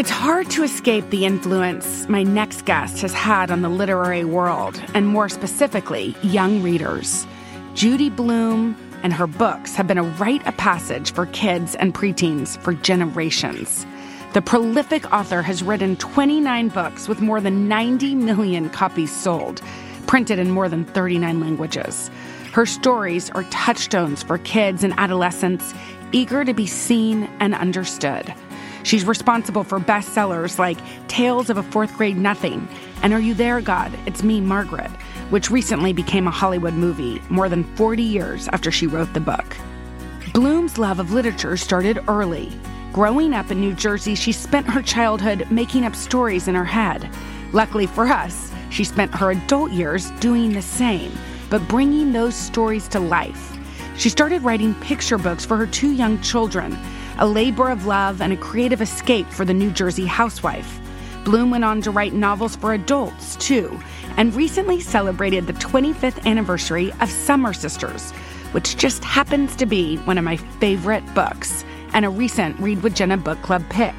It's hard to escape the influence my next guest has had on the literary world, and more specifically, young readers. Judy Blume and her books have been a rite of passage for kids and preteens for generations. The prolific author has written 29 books with more than 90 million copies sold, printed in more than 39 languages. Her stories are touchstones for kids and adolescents eager to be seen and understood. She's responsible for bestsellers like Tales of a Fourth Grade Nothing and Are You There, God? It's Me, Margaret, which recently became a Hollywood movie more than 40 years after she wrote the book. Blume's love of literature started early. Growing up in New Jersey, she spent her childhood making up stories in her head. Luckily for us, she spent her adult years doing the same, but bringing those stories to life. She started writing picture books for her two young children a labor of love and a creative escape for the New Jersey housewife. Blume went on to write novels for adults, too, and recently celebrated the 25th anniversary of Summer Sisters, which just happens to be one of my favorite books and a recent Read with Jenna book club pick.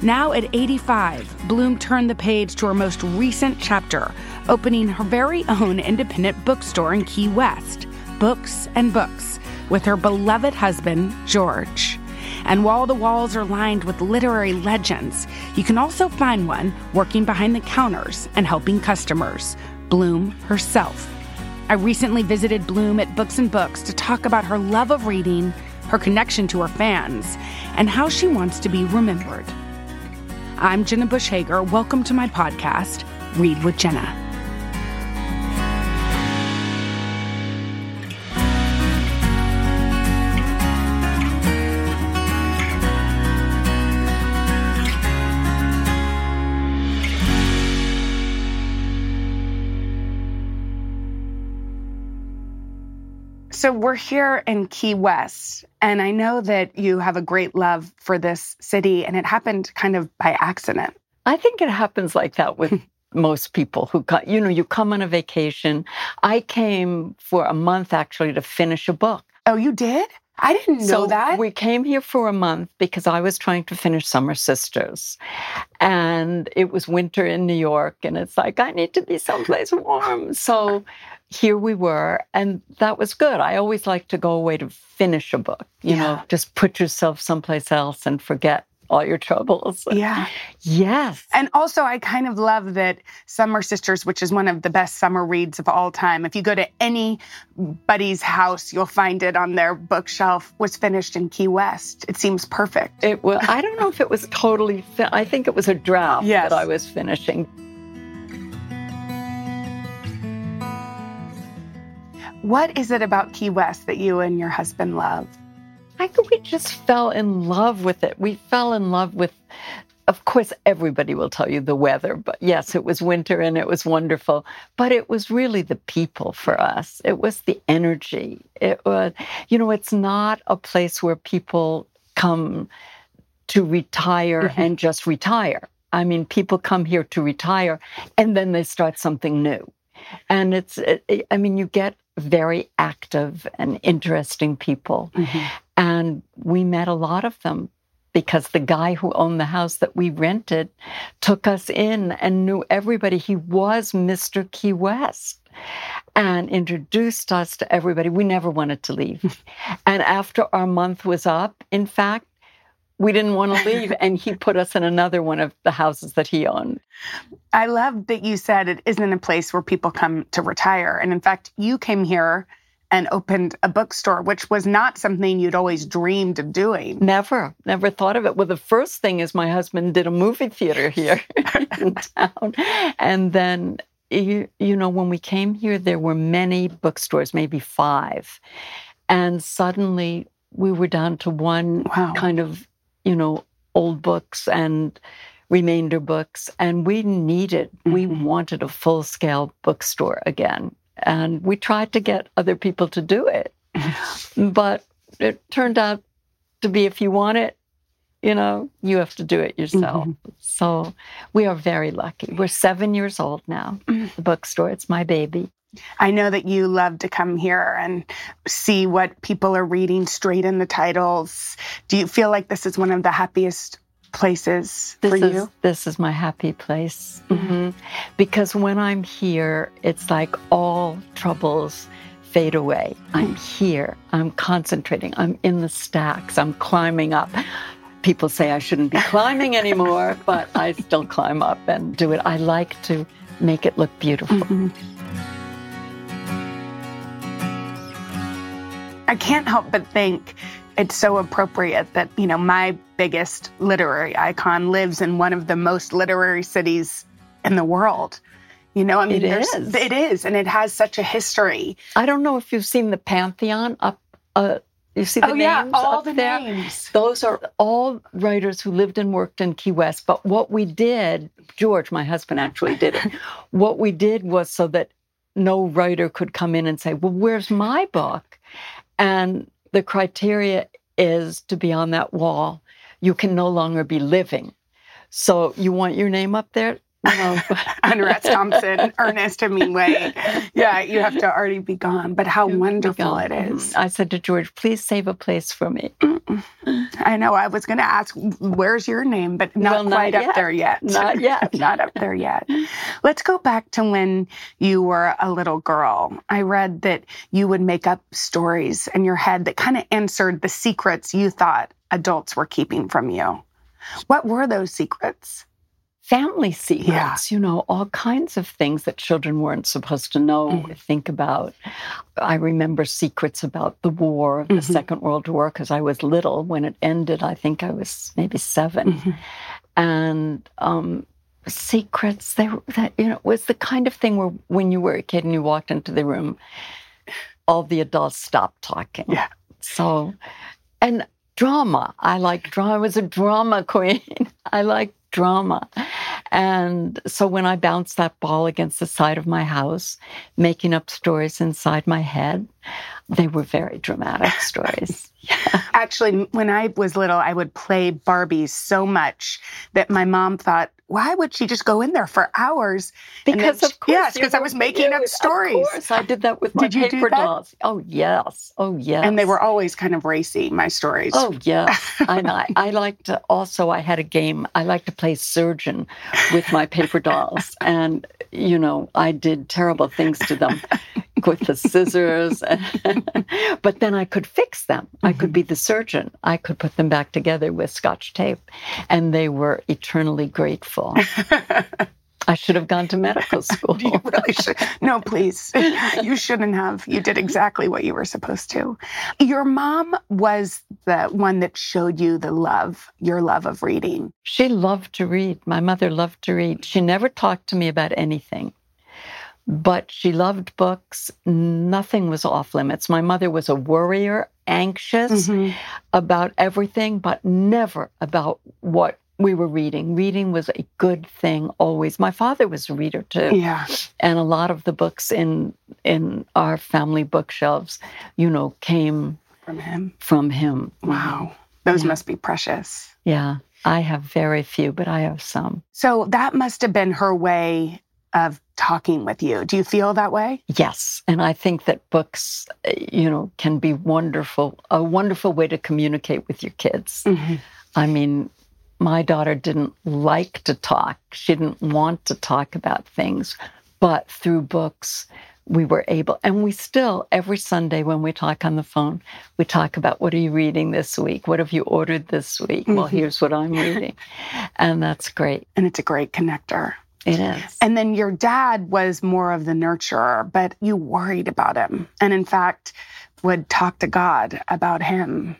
Now at 85, Blume turned the page to her most recent chapter, opening her very own independent bookstore in Key West, Books and Books, with her beloved husband, George. And while the walls are lined with literary legends, you can also find one working behind the counters and helping customers, Blume herself. I recently visited Blume at Books and Books to talk about her love of reading, her connection to her fans, and how she wants to be remembered. I'm Jenna Bush Hager. Welcome to my podcast, Read with Jenna. So we're here in Key West, and I know that you have a great love for this city, and it happened kind of by accident. I think it happens like that with most people who come, you know, you come on a vacation. I came for a month actually to finish a book. Oh, you did? I didn't know so that. We came here for a month because I was trying to finish Summer Sisters. And it was winter in New York, and it's like, I need to be someplace warm. So here we were, and that was good. I always like to go away to finish a book, you yeah. know, just put yourself someplace else and forget all your troubles. Yeah. Yes. And also, I kind of love that Summer Sisters, which is one of the best summer reads of all time, if you go to anybody's house, you'll find it on their bookshelf, was finished in Key West. It seems perfect. It was, I don't know if it was totally, I think it was a draft yes. that I was finishing. What is it about Key West that you and your husband love? I think we just fell in love with it. We fell in love with, of course, everybody will tell you the weather, but yes, it was winter and it was wonderful. But it was really the people for us. It was the energy. It was, you know, it's not a place where people come to retire mm-hmm. and just retire. I mean, people come here to retire and then they start something new. And it's, it, I mean, you get very active and interesting people. Mm-hmm. And we met a lot of them because the guy who owned the house that we rented took us in and knew everybody. He was Mr. Key West and introduced us to everybody. We never wanted to leave. and after our month was up, in fact, we didn't want to leave and he put us in another one of the houses that he owned. I love that you said it isn't a place where people come to retire. And in fact, you came here and opened a bookstore, which was not something you'd always dreamed of doing. Never, never thought of it. Well, the first thing is my husband did a movie theater here in town. And then, you, you know, when we came here, there were many bookstores, maybe five. And suddenly We were down to one Wow. kind of, you know, old books and remainder books. And we needed, we Mhm. wanted a full scale bookstore again. And we tried to get other people to do it. but it turned out to be if you want it, you know, you have to do it yourself. So we are very lucky. We're seven years old now, the bookstore. It's my baby. I know that you love to come here and see what people are reading straight in the titles. Do you feel like this is one of the happiest places This for is you? this is my happy place hmm because when I'm here, it's like all troubles fade away. I'm here. I'm concentrating. I'm in the stacks. I'm climbing up. People say I shouldn't be climbing anymore, but I still climb up and do it. I like to make it look beautiful. Mhm. I can't help but think it's so appropriate that, you know, my biggest literary icon lives in one of the most literary cities in the world. You know, I mean, It is. It is, and it has such a history. I don't know if you've seen the Pantheon up. Uh, you see the oh yeah, all up the there? names. Those are all writers who lived and worked in Key West. But what we did, George, my husband actually did it. what we did was so that no writer could come in and say, Well, where's my book? And the criteria is to be on that wall. You can no longer be living. So you want your name up there? No. Hunter S. Thompson, Ernest Hemingway. Yeah, you have to already be gone. But how wonderful it mm-hmm. is. I said to George, please save a place for me. I know I was going to ask, where's your name? But not Well, not quite up there yet. Not yet. not up there yet. Let's go back to when you were a little girl. I read that you would make up stories in your head that kind of answered the secrets you thought adults were keeping from you. What were those secrets? Family secrets, Yeah. you know, all kinds of things that children weren't supposed to know, Mhm. think about. I remember secrets about the war, the Mhm. Second World War, because I was little when it ended. I think I was maybe 7 Mhm. And um, secrets, they that, you know, was the kind of thing where when you were a kid and you walked into the room, all the adults stopped talking. Yeah. So, and drama. I like drama. I was a drama queen. I like drama. And so when I bounced that ball against the side of my house, making up stories inside my head, they were very dramatic stories. Actually, when I was little, I would play Barbie so much that my mom thought, why would she just go in there for hours? Then Because of course, yes, you 'cause I was making up stories. Of course, I did that with my Did you do paper that? dolls. Oh yes, oh yes. And they were always kind of racy, my stories. Oh yes, and I, I like to also. I had a game. I liked to play surgeon with my paper dolls, and you know I did terrible things to them with the scissors, but then I could fix them. I could be mm-hmm. the surgeon. I could put them back together with scotch tape, and they were eternally grateful. I should have gone to medical school. You really should. No, please. You shouldn't have. You did exactly what you were supposed to. Your mom was the one that showed you the love, your love of reading. She loved to read. My mother loved to read. She never talked to me about anything, but she loved books. Nothing was off limits. My mother was a worrier, anxious mm-hmm. about everything, but never about what we were reading. Reading was a good thing always. My father was a reader too Yeah. and a lot of the books in in our family bookshelves you know came From him. from him Wow. Those Yeah. must be precious. yeah i have very few but i have some So that must have been her way of talking with you. Do you feel that way? yes. And i think that books uh, you know can be wonderful a wonderful way to communicate with your kids. I mean my daughter didn't like to talk. She didn't want to talk about things. But through books we were able and we still every sunday when we talk on the phone we talk about what are you reading this week? What have you ordered this week? Well Mhm. here's what i'm reading. And that's great. And it's a great connector. It is And then your dad was more of the nurturer, but you worried about him. And in fact, would talk to God about him.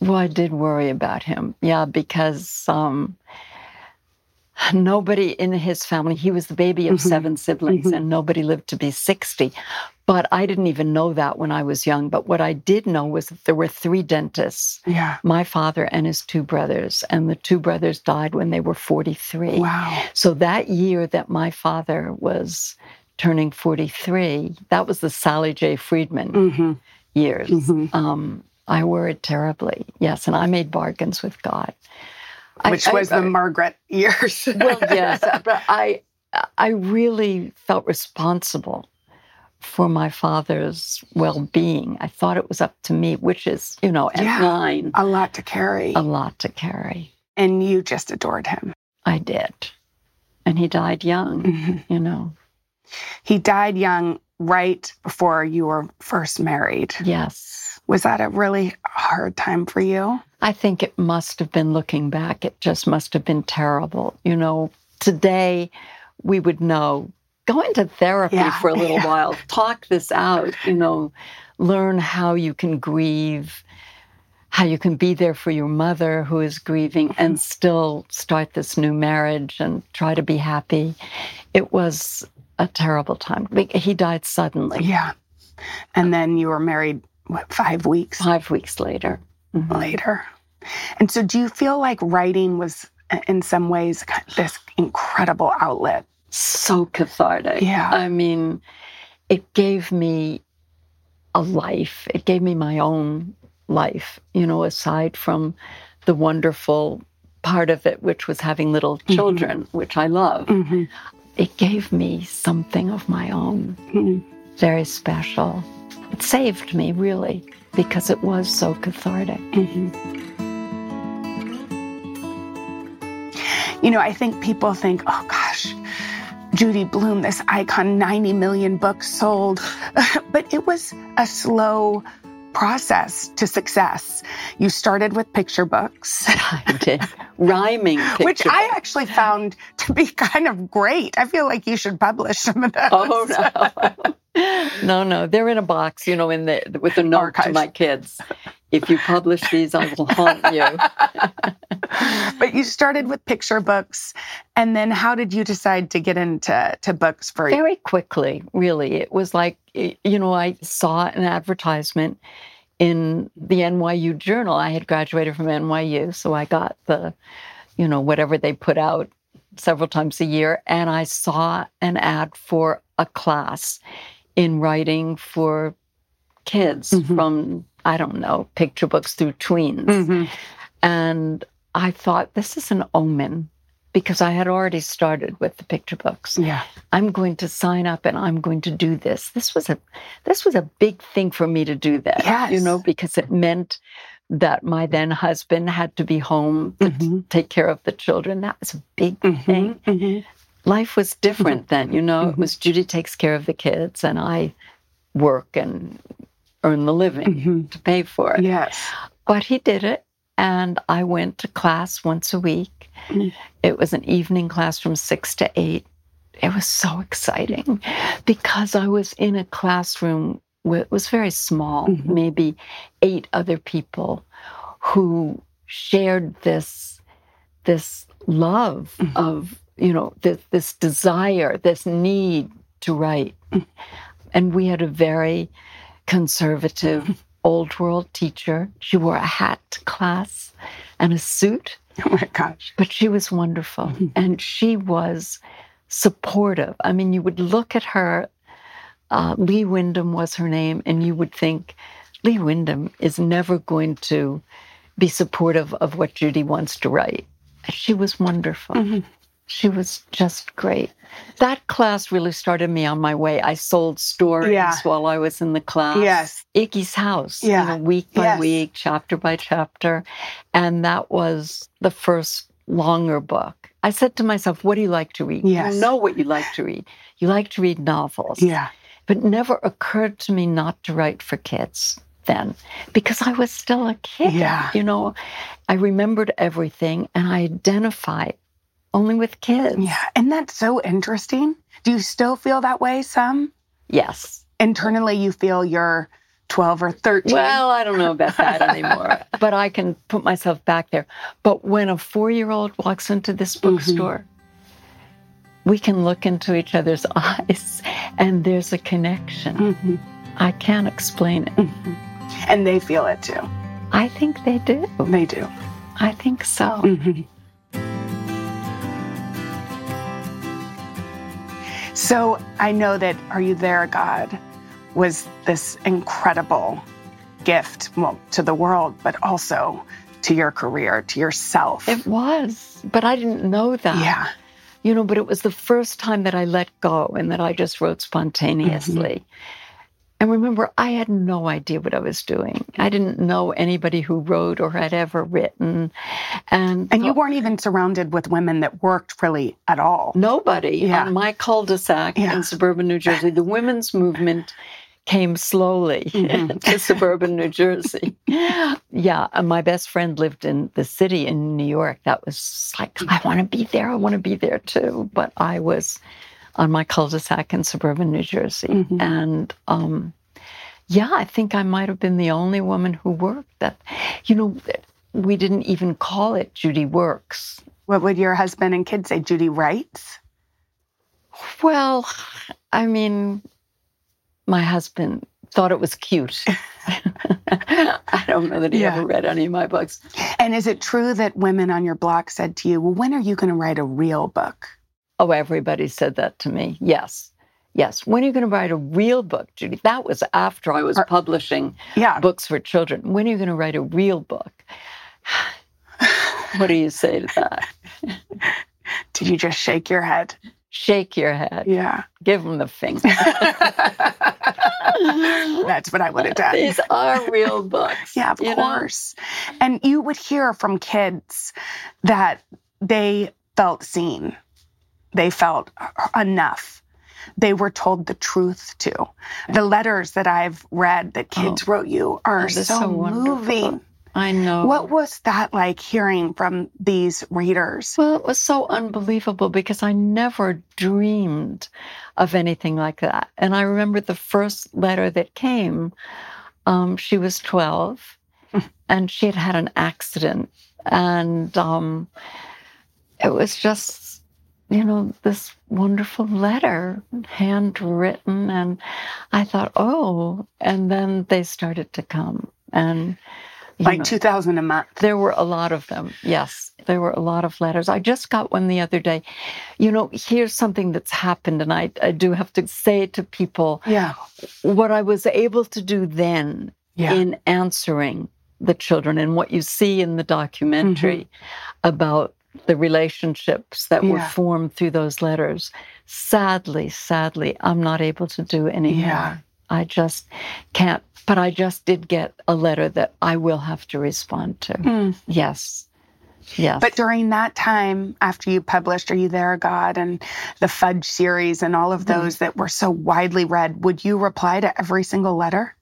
Well, I did worry about him. Yeah, because um, nobody in his family, he was the baby of Mhm. seven siblings, Mhm. and nobody lived to be 60. But I didn't even know that when I was young. But what I did know was that there were three dentists Yeah. my father and his two brothers, and the two brothers died when they were 43. Wow. So that year that my father was turning 43, that was the Sally J. Freedman hmm years. hmm Um, I worried terribly. Yes, and I made bargains with God. I- Which I- was the I- Margaret years. well, yes, but I I really felt responsible for my father's well-being. I thought it was up to me, which is, you know, at Yeah. nine, a lot to carry. a lot to carry. and you just adored him. I did, and he died young. Mhm. You know, He died young right before you were first married. yes. Was that a really hard time for you? I think it must have been looking back. It just must have been terrible. You know, today we would know. Go into therapy Yeah, for a little yeah. while, talk this out, you know, learn how you can grieve, how you can be there for your mother who is grieving Mm-hmm. and still start this new marriage and try to be happy. It was a terrible time. He died suddenly, Yeah. And then you were married, what, five weeks five weeks later. Mhm. later. And so do you feel like writing was, in some ways, this incredible outlet? so cathartic. Yeah. I mean, it gave me a life. It gave me my own life, you know, aside from the wonderful part of it, which was having little Mm-hmm. children, which I love. Mhm. It gave me something of my own, Mhm. very special. It saved me, really, because it was so cathartic. You know, I think people think, oh gosh, Judy Blume, this icon, 90 million books sold. but it was a slow process to success. You started with picture books, I did. Rhyming which picture I actually found to be kind of great. I feel like you should publish some of those. Oh no, no, no! They're in a box, you know, in the with a note to my kids. If you publish these, I will haunt you. but you started with picture books. And then how did you decide to get into to books for? Very quickly, really. It was like, you know, I saw an advertisement in the NYU Journal. I had graduated from NYU, so I got the, you know, whatever they put out several times a year, and I saw an ad for a class in writing for kids Mhm. from I don't know picture books through tweens. Mhm. And I thought, this is an omen because I had already started with the picture books. Yeah. I'm going to sign up and I'm going to do this. This was a this was a big thing for me to do that. Yes. You know, because it meant that my then husband had to be home to t- Mhm. take care of the children. That was a big Mhm. thing. Mhm. Life was different then, you know. It Mhm. was Judy takes care of the kids and I work and earn the living Mhm. to pay for it. Yes. But he did it, and I went to class once a week. Mm. It was an evening class from six to eight. It was so exciting because I was in a classroom where it was very small, Mhm. maybe eight other people who shared this this love Mhm. of you know this, this desire, this need to write, Mm. and we had a very conservative old world teacher. She wore a hat to class and a suit, Oh my gosh. but she was wonderful Mhm. and she was supportive. I mean, you would look at her, uh, Lee Wyndham was her name, and you would think, Lee Wyndham is never going to be supportive of what Judy wants to write. She was wonderful. Mhm. She was just great. That class really started me on my way. I sold stories Yeah. while I was in the class. Yes. Iggie's house, Yeah. you know, week by Yes. week, chapter by chapter. And that was the first longer book. I said to myself, What do you like to read? Yes. You know what you like to read. You like to read novels. Yeah. But never occurred to me not to write for kids then because I was still a kid. Yeah. You know, I remembered everything and I identified only with kids. Yeah. And that's so interesting. Do you still feel that way some? Yes. Internally, you feel you're 12 or 13. Well, I don't know about that anymore, but I can put myself back there. But when a four year old walks into this bookstore, we can look into each other's eyes and there's a connection. Mm-hmm. I can't explain it. Mm-hmm. And they feel it too. I think they do. They do. I think so. So I know that Are You There, God was this incredible gift, well, to the world, but also to your career, to yourself. It was, but I didn't know that. Yeah. You know, but it was the first time that I let go and that I just wrote spontaneously. Mm-hmm. And remember, I had no idea what I was doing. I didn't know anybody who wrote or had ever written. And And you weren't even surrounded with women that worked really at all. Nobody. Yeah. On my cul-de-sac Yeah. in suburban New Jersey, the women's movement came slowly Mhm. to suburban New Jersey. Yeah, and my best friend lived in the city in New York. That was like, I want to be there. I want to be there too. But I was on my cul-de-sac in suburban New Jersey, Mhm. and um, yeah, I think I might have been the only woman who worked. That, you know, we didn't even call it Judy Works. What would your husband and kids say? Judy writes? Well, I mean, my husband thought it was cute. I don't know that he Yeah. ever read any of my books. And is it true that women on your block said to you, Well, when are you going to write a real book? Oh, everybody said that to me. Yes. Yes. When are you going to write a real book, Judy? That was after I was publishing Yeah. books for children. When are you going to write a real book? What do you say to that? Did you just shake your head? Shake your head. Yeah. Give them the finger. That's what I would have done. These are real books. Yeah, of you know? course. And you would hear from kids that they felt seen, they felt enough. They were told the truth too. The letters that I've read that kids wrote you are so, so moving. I know. What was that like hearing from these readers? Well, it was so unbelievable because I never dreamed of anything like that. And I remember the first letter that came, um, she was 12 and she had had an accident. And um, it was just, you know, this wonderful letter, handwritten. And I thought, oh, and then they started to come. And, Like know, 2000 a month. there were a lot of them. Yes, there were a lot of letters. I just got one the other day. You know, here's something that's happened, and I, I do have to say to people Yeah. what I was able to do then Yeah. in answering the children and what you see in the documentary mm-hmm. about the relationships that were formed through those letters. Sadly, sadly, I'm not able to do anymore. Yeah. I just can't. But I just did get a letter that I will have to respond to. Mm. Yes. Yes. But during that time, after you published Are You There, God, and the Fudge series and all of Mm-hmm. those that were so widely read, would you reply to every single letter?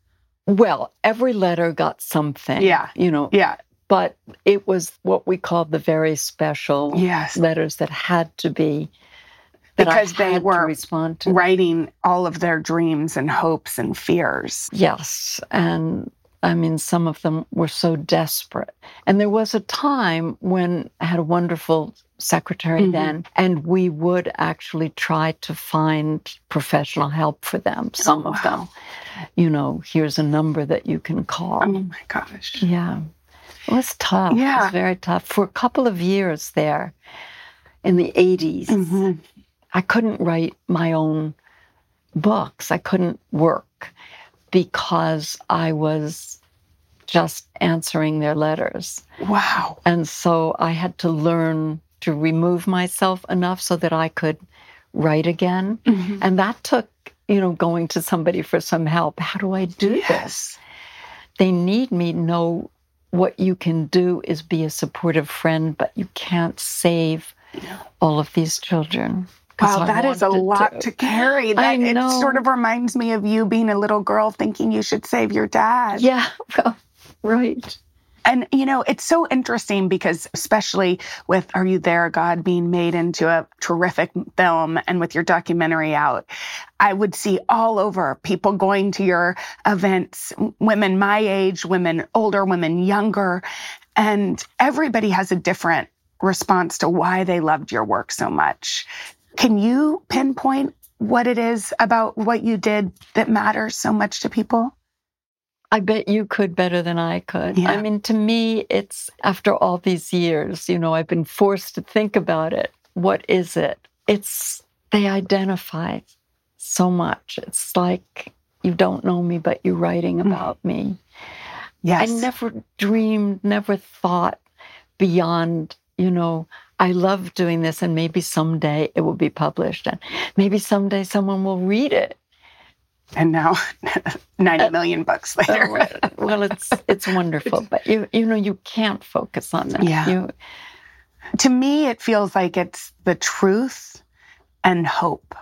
well, every letter got something. Yeah. You know, Yeah. But it was what we called the very special Yes. letters that had to be that Because they to were respond to. Writing all of their dreams and hopes and fears. Yes. And I mean, some of them were so desperate. And there was a time when I had a wonderful secretary Mhm. then, and we would actually try to find professional help for them, some Oh, of wow. them. You know, here's a number that you can call. Oh my gosh. Yeah. It was tough. It Yeah. was very tough. For a couple of years there in the 80s, Mhm. I couldn't write my own books. I couldn't work because I was just answering their letters. Wow. And so I had to learn to remove myself enough so that I could write again. Mhm. And that took, you know, going to somebody for some help. How do I do this? They need me know what you can do is be a supportive friend, but you can't save all of these children. Wow, I that is a lot to, carry. That it sort of reminds me of you being a little girl thinking you should save your dad. Yeah, well, right. And you know, it's so interesting because especially with Are You There, God being made into a terrific film and with your documentary out, I would see all over people going to your events, women my age, women older, women younger, and everybody has a different response to why they loved your work so much. Can you pinpoint what it is about what you did that matters so much to people? I bet you could better than I could. Yeah. I mean, to me, it's after all these years, you know, I've been forced to think about it. What is it? It's they identify so much. It's like you don't know me, but you're writing Mm. about me. Yes. I never dreamed, never thought beyond, you know, I love doing this and maybe someday it will be published and maybe someday someone will read it. And now 90 uh, million bucks later. Oh, well, it's it's wonderful, but you you know you can't focus on that. Yeah. You, to me, it feels like it's the truth and hope,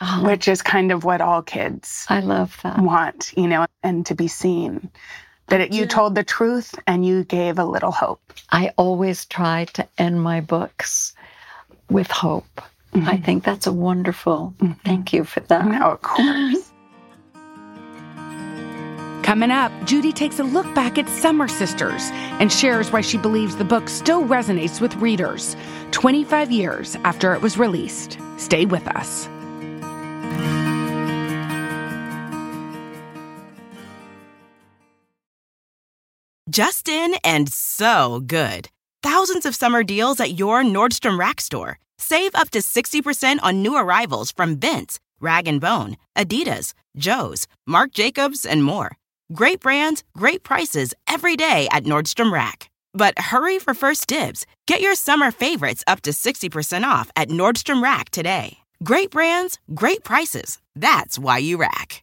oh, which is kind of what all kids I love that. want, you know, and to be seen. That it, you told the truth and you gave a little hope. I always try to end my books with hope. I mm-hmm. think that's a wonderful. Mm-hmm. Thank you for that. No, of course. Coming up, Judy takes a look back at Summer Sisters and shares why she believes the book still resonates with readers 25 years after it was released. Stay with us. Justin and so good. Thousands of summer deals at your Nordstrom Rack store. Save up to 60% on new arrivals from Vince, Rag & Bone, Adidas, Joe's, Marc Jacobs, and more. Great brands, great prices every day at Nordstrom Rack. But hurry for first dibs. Get your summer favorites up to 60% off at Nordstrom Rack today. Great brands, great prices. That's why you rack.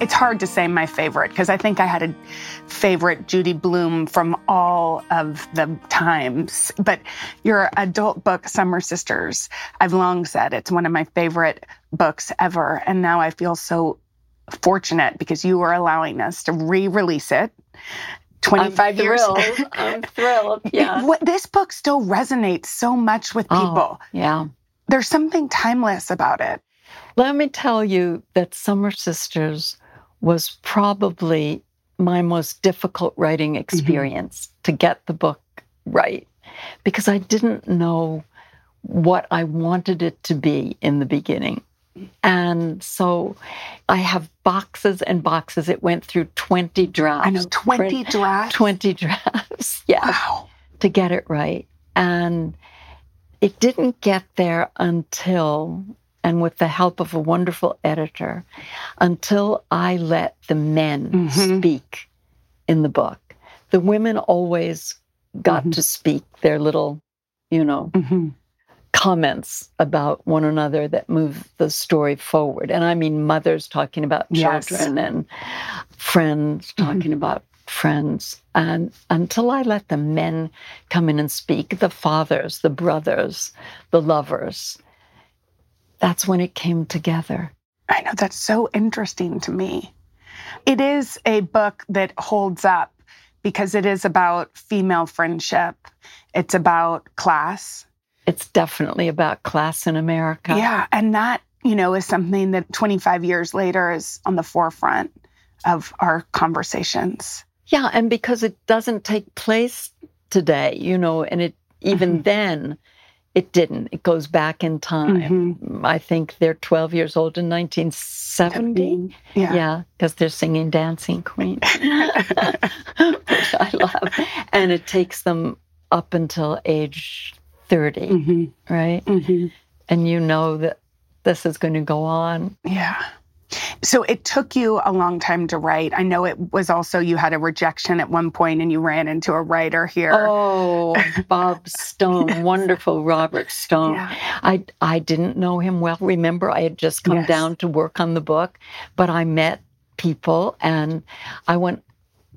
It's hard to say my favorite because I think I had a favorite Judy Blume from all of the times. But your adult book, Summer Sisters, I've long said it's one of my favorite books ever. And now I feel so fortunate because you are allowing us to re release it. 25 years. thrilled. I'm thrilled. Yeah. What, this book still resonates so much with oh, people. Oh, yeah. There's something timeless about it. Let me tell you that Summer Sisters was probably my most difficult writing mm-hmm. experience to get the book right because I didn't know what I wanted it to be in the beginning. And so I have boxes and boxes. It went through 20 drafts. I know 20 Print- drafts. 20 drafts. Yeah Wow. to get it right. And it didn't get there until, and with the help of a wonderful editor, until I let the men Mhm. speak in the book. The women always got Mhm. to speak their little, you know, hmm comments about one another that move the story forward. And I mean mothers talking about Yes. children and friends talking about friends. And until I let the men come in and speak, the fathers, the brothers, the lovers, that's when it came together. I know that's so interesting to me. It is a book that holds up because it is about female friendship. It's about class. It's definitely about class in America. Yeah. And that, you know, is something that 25 years later is on the forefront of our conversations. Yeah, and because it doesn't take place today, you know, and it even mm-hmm. then it didn't. It goes back in time. I think they're 12 years old in 1970. Yeah. Yeah, because they're singing Dancing Queen, which I love. And it takes them up until age 30, Mhm. right? Mhm. And you know that this is going to go on. Yeah. So it took you a long time to write. I know it was also you had a rejection at one point and you ran into a writer here. Oh, Bob Stone, wonderful Robert Stone. Yeah. I I didn't know him well. Remember, I had just come Yes. down to work on the book, but I met people and I went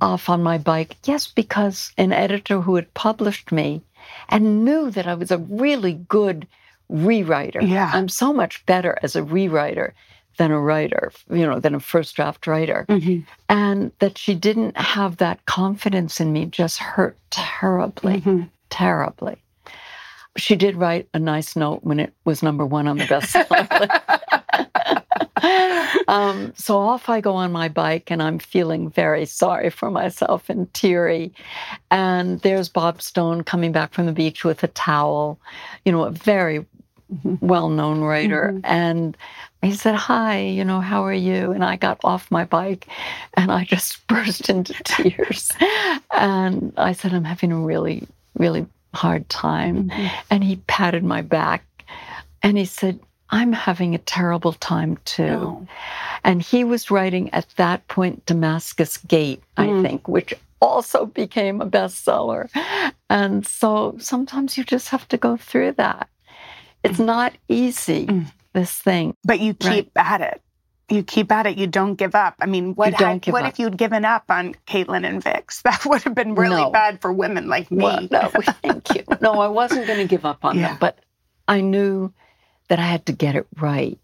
off on my bike? Yes, because an editor who had published me and knew that I was a really good rewriter. Yeah. I'm so much better as a rewriter than a writer, you know, than a first draft writer. Mhm. And that she didn't have that confidence in me just hurt terribly, Mhm. terribly. She did write a nice note when it was number one on the bestseller list. um, so off I go on my bike, and I'm feeling very sorry for myself and teary. And there's Bob Stone coming back from the beach with a towel, you know, a very well known writer. And he said, Hi, you know, how are you? And I got off my bike and I just burst into tears. and I said, I'm having a really, really hard time. And he patted my back and he said, I'm having a terrible time too. No. And he was writing at that point Damascus Gate, I Mm. think, which also became a bestseller. And so sometimes you just have to go through that. It's not easy, Mm. This thing. But you keep at it. You keep at it. You don't give up. I mean, what You don't had- give what up. if you'd given up on Caitlin and Vix? That would have been really No. bad for women like me. Well, no, thank you. No, I wasn't going to give up on Yeah. them, but I knew that I had to get it right.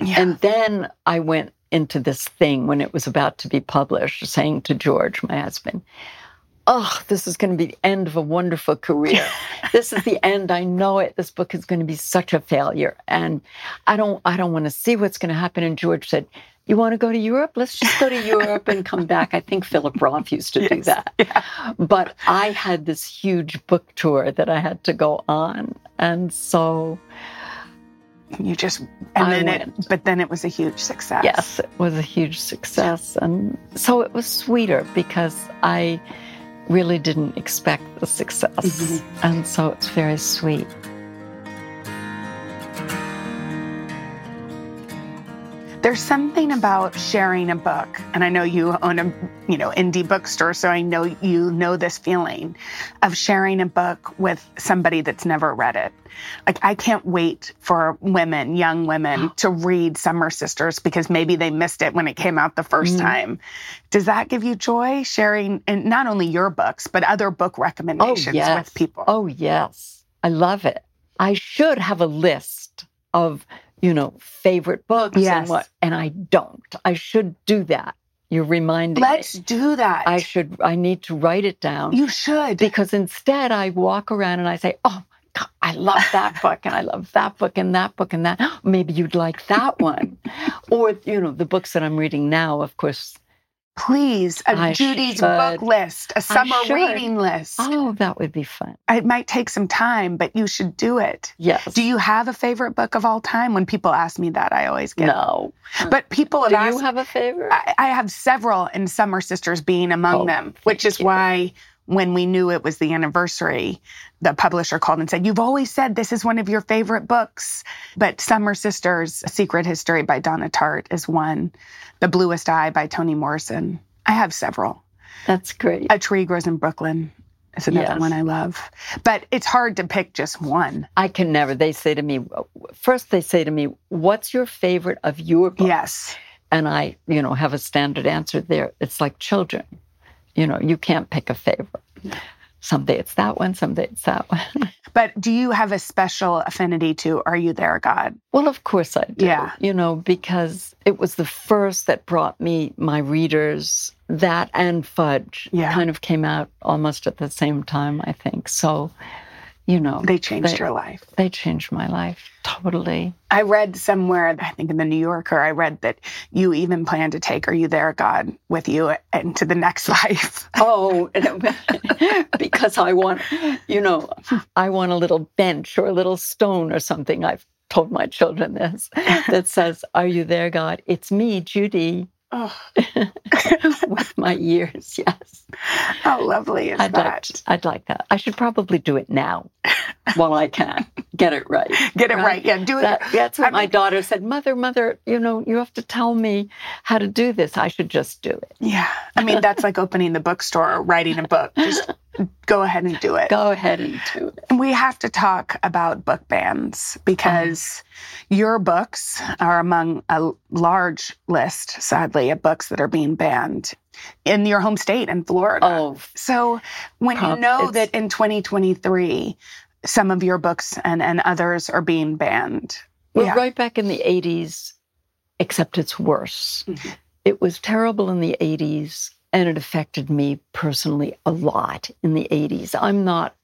Yeah. And then I went into this thing when it was about to be published, saying to George, my husband, Oh, this is going to be the end of a wonderful career. this is the end. I know it. This book is going to be such a failure. And I don't I don't want to see what's going to happen. And George said, You want to go to Europe? Let's just go to Europe and come back. I think Philip Roth used to do Yes. that. But I had this huge book tour that I had to go on. And so you just and I then it but then it was a huge success. Yes, it was a huge success. And so it was sweeter because I really didn't expect the success. Mhm. And so it's very sweet. There's something about sharing a book, and I know you own a you know indie bookstore, so I know you know this feeling of sharing a book with somebody that's never read it. Like I can't wait for women, young women, to read Summer Sisters because maybe they missed it when it came out the first Mm. time. Does that give you joy sharing, and not only your books but other book recommendations yes. with people? Oh, yes. I love it. I should have a list of, you know, favorite books Yes. and what, and I don't. I should do that. You're reminding Let's me. do that. I should, I need to write it down. you should. because instead I walk around and I say, "Oh, my God, I love that book, and I love that book, and that book, and that. Maybe you'd like that one." or you know, the books that I'm reading now, of course. Please, a I Judy's book list, a summer reading list. Oh, that would be fun. It might take some time, but you should do it. Yes. Do you have a favorite book of all time? When people ask me that, I always get. No. But people have Do asked. you have a favorite? I, I have several, and Summer Sisters being among Oh, them, which is you. why when we knew it was the anniversary, the publisher called and said, You've always said this is one of your favorite books. But Summer Sisters, A Secret History by Donna Tartt is one, The Bluest Eye by Toni Morrison. I have several. That's great. A Tree Grows in Brooklyn is another Yes. one I love. But it's hard to pick just one. I can never. They say to me, first they say to me, "What's your favorite of your books?" Yes. and I, you know, have a standard answer there. It's like children. You know, you can't pick a favorite. Someday it's that one, someday it's that one. But do you have a special affinity to Are You There, God? well, of course I do. Yeah. You know, because it was the first that brought me my readers. That and Fudge Yeah. kind of came out almost at the same time, I think. So, you know, They changed They- your life. they changed my life totally. I read somewhere, I think in the New Yorker, I read that you even plan to take Are You There, God with you into the next life. Oh, because I want, you know, I want a little bench or a little stone or something. I've told my children this that says, Are you there, God? It's me, Judy, Oh, with my ears. Yes. how lovely is I'd like, that? I'd like that. I should probably do it now while I can. Get it right. Get it right. Yeah, do it. That, that's what I my mean- daughter said. Mother, mother, you know, you have to tell me how to do this. I should just do it. yeah. I mean, that's like opening the bookstore or writing a book. Just go ahead and do it. Go ahead and do it. We have to talk about book bans because your books are among a large list, sadly, of books that are being banned. In your home state in Florida. Oh, So when you know that in 2023, some of your books and, and others are being banned. we're Yeah. right back in the 80s, except it's worse. Mhm. It was terrible in the 80s, and it affected me personally a lot in the 80s. I'm not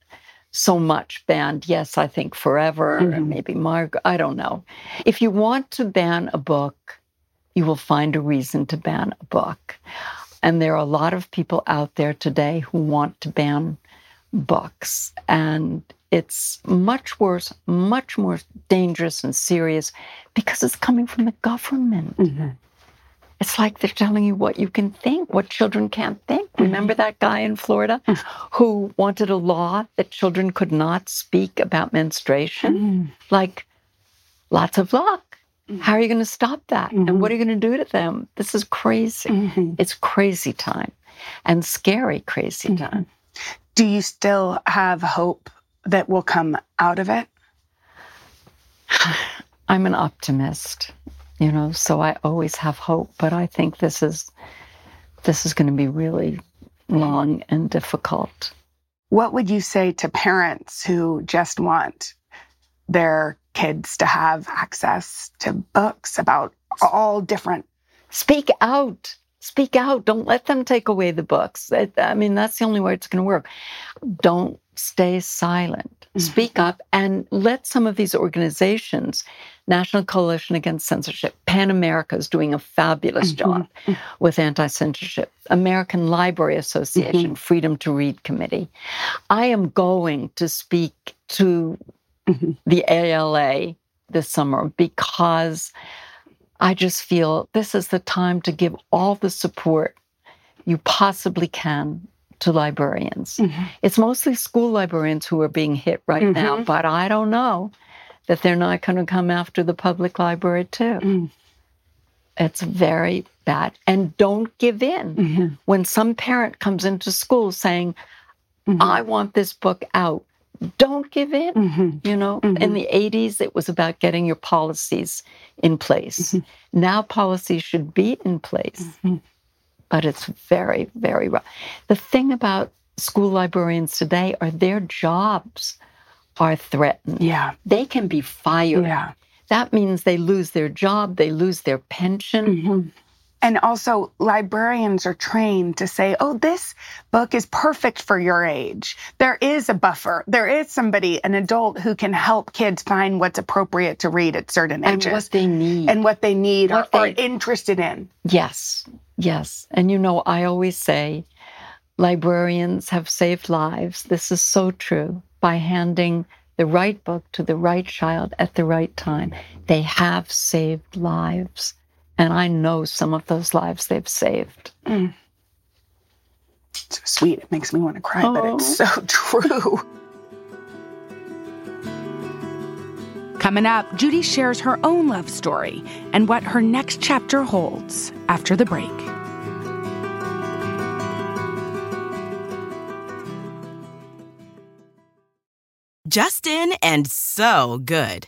so much banned. Yes, I think forever, Mhm. and maybe Margaret, I don't know. If you want to ban a book, you will find a reason to ban a book. And there are a lot of people out there today who want to ban books. And it's much worse, much more dangerous and serious because it's coming from the government. Mm-hmm. It's like they're telling you what you can think, what children can't think. Mm-hmm. Remember that guy in Florida mm. who wanted a law that children could not speak about menstruation? Mm. Like, lots of luck. How are you going to stop that? And what are you going to do to them? This is crazy. Mhm. It's crazy time and scary crazy time. Do you still have hope that will come out of it? I'm an optimist, you know, so I always have hope, but I think this is this is going to be really long and difficult. What would you say to parents who just want their kids to have access to books about all different? Speak out. Speak out. Don't let them take away the books. I, mean, that's the only way it's going to work. Don't stay silent. Mm-hmm. Speak up and let some of these organizations, National Coalition Against Censorship, PEN America is doing a fabulous mm-hmm. job mm-hmm. with anti censorship, American Library Association, Freedom to Read Committee. I am going to speak to Mm-hmm. the ALA this summer because I just feel this is the time to give all the support you possibly can to librarians. Mm-hmm. It's mostly school librarians who are being hit right now, mm-hmm. but I don't know that they're not going to come after the public library too. It's very bad. And don't give in. When some parent comes into school saying, I want this book out, don't give in. Mm-hmm. You know, in mm-hmm. the 80s, it was about getting your policies in place. Mm-hmm. Now, policies should be in place, but it's very, very rough. The thing about school librarians today are their jobs are threatened. Yeah. They can be fired. Yeah. That means they lose their job, they lose their pension. And also, librarians are trained to say, oh, this book is perfect for your age. There is a buffer. There is somebody, an adult, who can help kids find what's appropriate to read at certain And ages And what they need. and what they need What or, they- interested in. Yes, yes. And you know, I always say librarians have saved lives. This is so true by handing the right book to the right child at the right time. They have saved lives. And I know some of those lives they've saved. Mm. So sweet. It makes me want to cry, but it's oh. so true. Coming up, Judy shares her own love story and what her next chapter holds after the break. Justin and so good.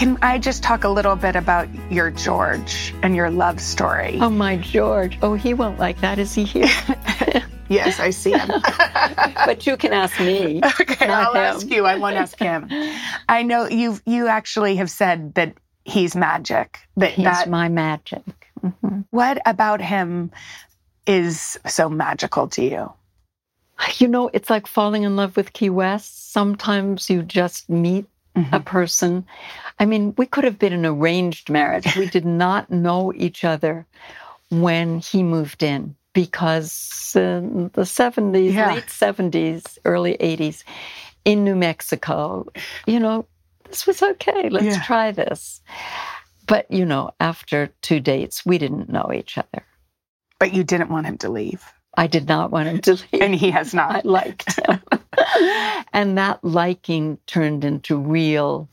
Can I just talk a little bit about your George and your love story? Oh, my George. Oh, he won't like that. Is he here? Yes, I see him. but you can ask me. okay, I'll him. ask you. I won't ask him. I know you. You actually have said that he's magic. That He's that my magic. Mhm. what about him is so magical to you? You know, it's like falling in love with Key West. Sometimes you just meet a person. I mean, we could have been an arranged marriage. We did not know each other. when he moved in because in the 70s, Yeah. late 70s, early 80s, in New Mexico, you know, this was okay. Let's Yeah. try this. But, you know, after two dates, we didn't know each other. But you didn't want him to leave. I did not want him to leave. And he has not. I not. liked him. and that liking turned into real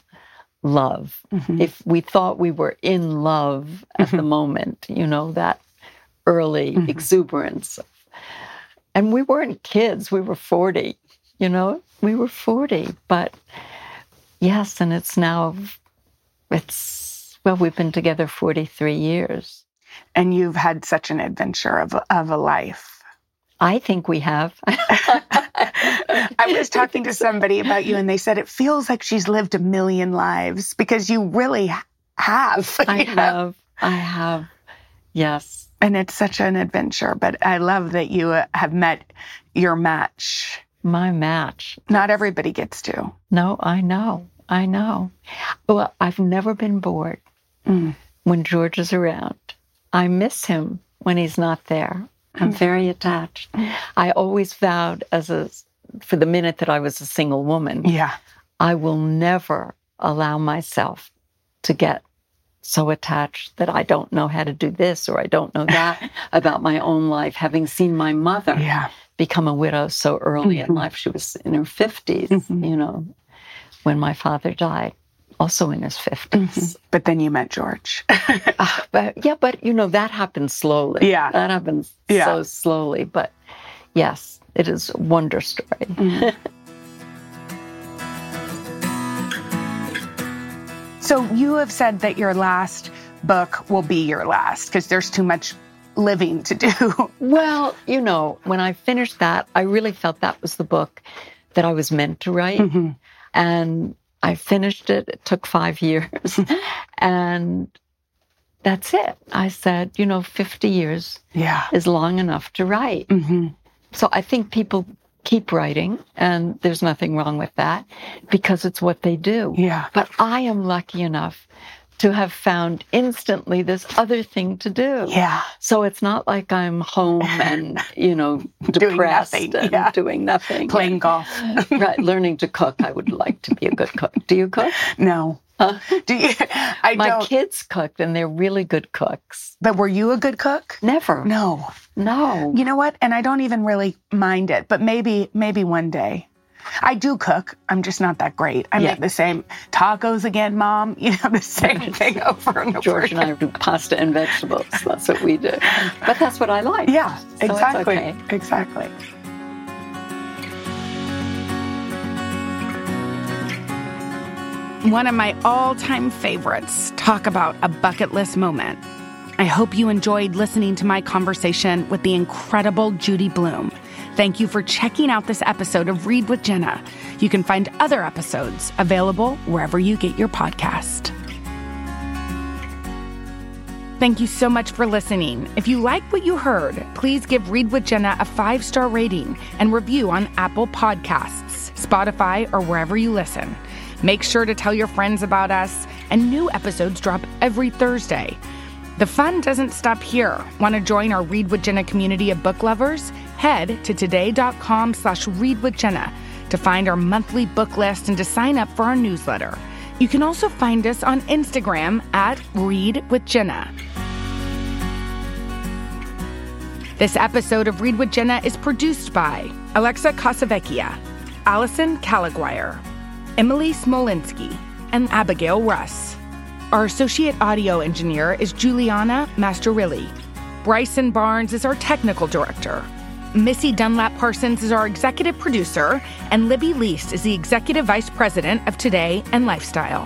love. Mhm. If we thought we were in love at the moment, you know, that early Mhm. exuberance. And we weren't kids, we were 40, you know, we were 40. But yes, and it's now, it's, well, we've been together 43 years. And you've had such an adventure of, of a life. I think we have. I was talking to somebody about you, and they said it feels like she's lived a million lives because you really have. I know? have. I have. Yes. And it's such an adventure. But I love that you uh, have met your match. My match. Not everybody gets to. No, I know. I know. Well, I've never been bored Mm. when George is around. I miss him when he's not there. I'm very attached. I always vowed as a for the minute that I was a single woman, Yeah. I will never allow myself to get so attached that I don't know how to do this or I don't know that about my own life. Having seen my mother Yeah. become a widow so early in Mhm. life, she was in her 50s, Mhm. you know, when my father died, also in his 50s. But then you met George. Ah, but yeah, but you know, that happens slowly. Yeah. That happens Yeah. so slowly. But yes, it is a wonder story. Mm. so you have said that your last book will be your last because there's too much living to do. Well, you know, when I finished that, I really felt that was the book that I was meant to write. Mhm. And I finished it. It took five years. and that's it. I said, you know, 50 years Yeah. is long enough to write. hmm So I think people keep writing, and there's nothing wrong with that because it's what they do. Yeah. But I am lucky enough to have found instantly this other thing to do. Yeah. So it's not like I'm home and, you know, Doing depressed nothing, and yeah. doing nothing. Playing golf. right, learning to cook. I would like to be a good cook. Do you cook? no. Huh? Do you? I My don't. kids cook, and they're really good cooks. But were you a good cook? Never. No. No. You know what? And I don't even really mind it, but maybe maybe one day. I do cook. I'm just not that great. I Yeah. make the same tacos again, mom. You know, the same thing over and over. George and I do pasta and vegetables. That's what we do. But that's what I like. Yeah, So exactly. okay. Exactly. One of my all time favorites. Talk about a bucket list moment. I hope you enjoyed listening to my conversation with the incredible Judy Blume. Thank you for checking out this episode of Read with Jenna. You can find other episodes available wherever you get your podcast. Thank you so much for listening. If you like what you heard, please give Read with Jenna a five star rating and review on Apple Podcasts, Spotify, or wherever you listen. Make sure to tell your friends about us, and new episodes drop every Thursday. The fun doesn't stop here. Want to join our Read with Jenna community of book lovers? Head to today.com slash read with Jenna to find our monthly book list and to sign up for our newsletter. You can also find us on Instagram at Read with Jenna. This episode of Read with Jenna is produced by Alexa Casavecchia, Allison Calaguire, Emily Smolinski, and Abigail Russ. Our associate audio engineer is Juliana Masterilli. Bryson Barnes is our technical director. Missy Dunlap Parsons is our executive producer, and Libby Leist is the executive vice president of Today and Lifestyle.